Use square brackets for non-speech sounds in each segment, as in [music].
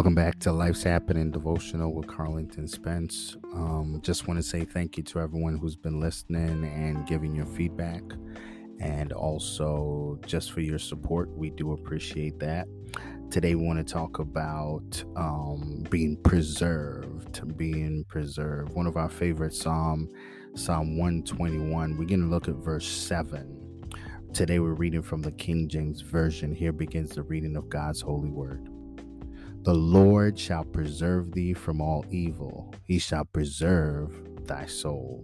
Welcome back to Life's Happening Devotional with Carlington Spence. Um, just want to say thank you to everyone who's been listening and giving your feedback, and also just for your support. We do appreciate that. Today, we want to talk about um, being preserved. Being preserved. One of our favorite Psalm, Psalm 121. We're going to look at verse 7. Today, we're reading from the King James Version. Here begins the reading of God's holy word. The Lord shall preserve thee from all evil, he shall preserve thy soul.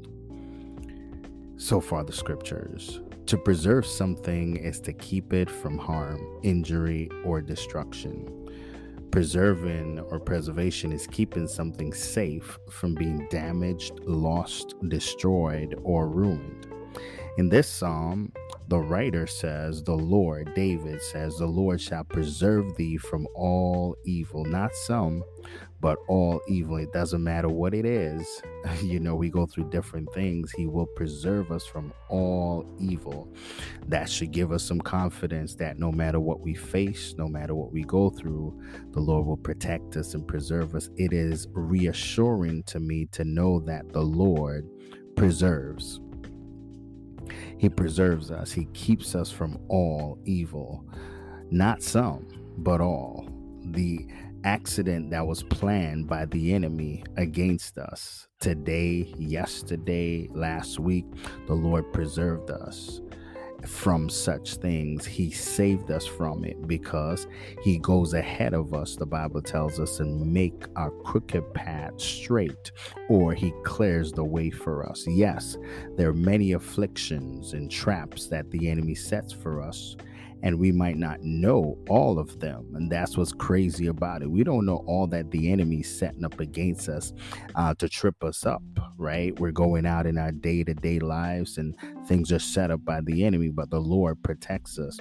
So far, the scriptures. To preserve something is to keep it from harm, injury, or destruction. Preserving or preservation is keeping something safe from being damaged, lost, destroyed, or ruined. In this psalm, the writer says, The Lord, David says, The Lord shall preserve thee from all evil. Not some, but all evil. It doesn't matter what it is. [laughs] You know, we go through different things. He will preserve us from all evil. That should give us some confidence that no matter what we face, no matter what we go through, the Lord will protect us and preserve us. It is reassuring to me to know that the Lord preserves. He preserves us. He keeps us from all evil. Not some, but all. The accident that was planned by the enemy against us today, yesterday, last week, the Lord preserved us from such things. He saved us from it because He goes ahead of us, the Bible tells us, and make our crooked path straight, or He clears the way for us. Yes, there are many afflictions and traps that the enemy sets for us and we might not know all of them. And that's what's crazy about it. We don't know all that the enemy's setting up against us uh, to trip us up, right? We're going out in our day to day lives and things are set up by the enemy, but the Lord protects us.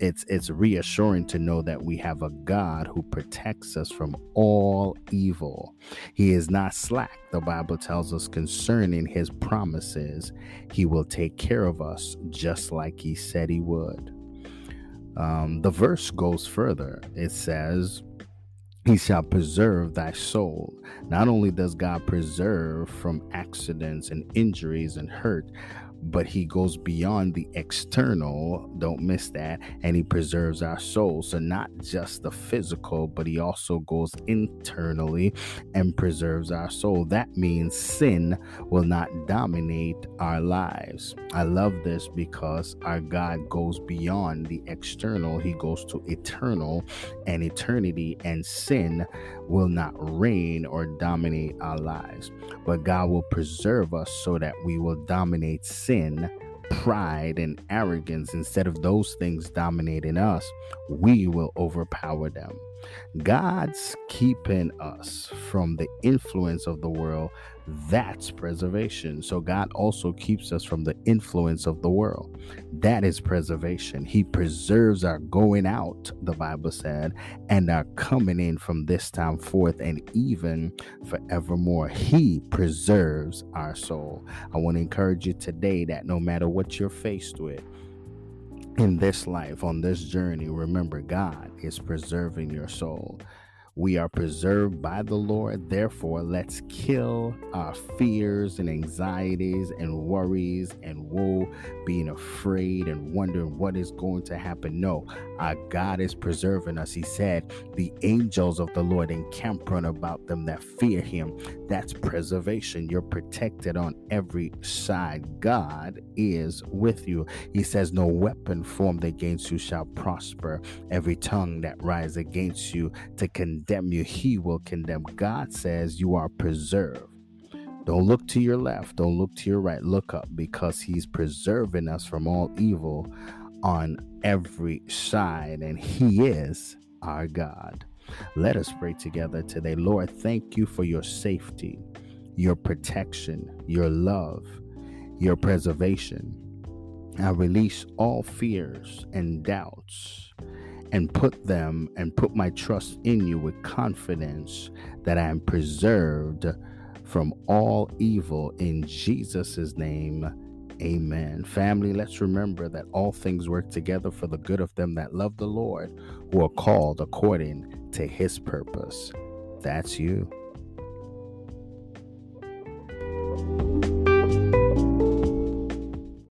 It's, it's reassuring to know that we have a God who protects us from all evil. He is not slack. The Bible tells us concerning his promises, he will take care of us just like he said he would. Um, the verse goes further. It says, He shall preserve thy soul. Not only does God preserve from accidents and injuries and hurt, but he goes beyond the external don't miss that and he preserves our soul. So not just the physical but he also goes internally and preserves our soul. That means sin will not dominate our lives. I love this because our god goes beyond the external. He goes to eternal and eternity and sin will not reign or dominate our lives. But god will preserve us so that we will dominate sin sin, pride, and arrogance, instead of those things dominating us, we will overpower them. God's keeping us from the influence of the world. That's preservation. So God also keeps us from the influence of the world. That is preservation. He preserves our going out, the Bible said, and our coming in from this time forth and even forevermore. He preserves our soul. I want to encourage you today that no matter what you're faced with, in this life, on this journey, remember God is preserving your soul. We are preserved by the Lord. Therefore, let's kill our fears and anxieties and worries and woe, being afraid and wondering what is going to happen. No, our God is preserving us. He said, The angels of the Lord encamp round about them that fear him. That's preservation. You're protected on every side. God is with you. He says, No weapon formed against you shall prosper. Every tongue that rise against you to condemn you, he will condemn. God says you are preserved. Don't look to your left. Don't look to your right. Look up because He's preserving us from all evil on every side, and He is our God. Let us pray together today. Lord, thank you for your safety, your protection, your love, your preservation. I release all fears and doubts and put them and put my trust in you with confidence that I am preserved from all evil in Jesus' name. Amen. Family, let's remember that all things work together for the good of them that love the Lord, who are called according to his purpose. That's you.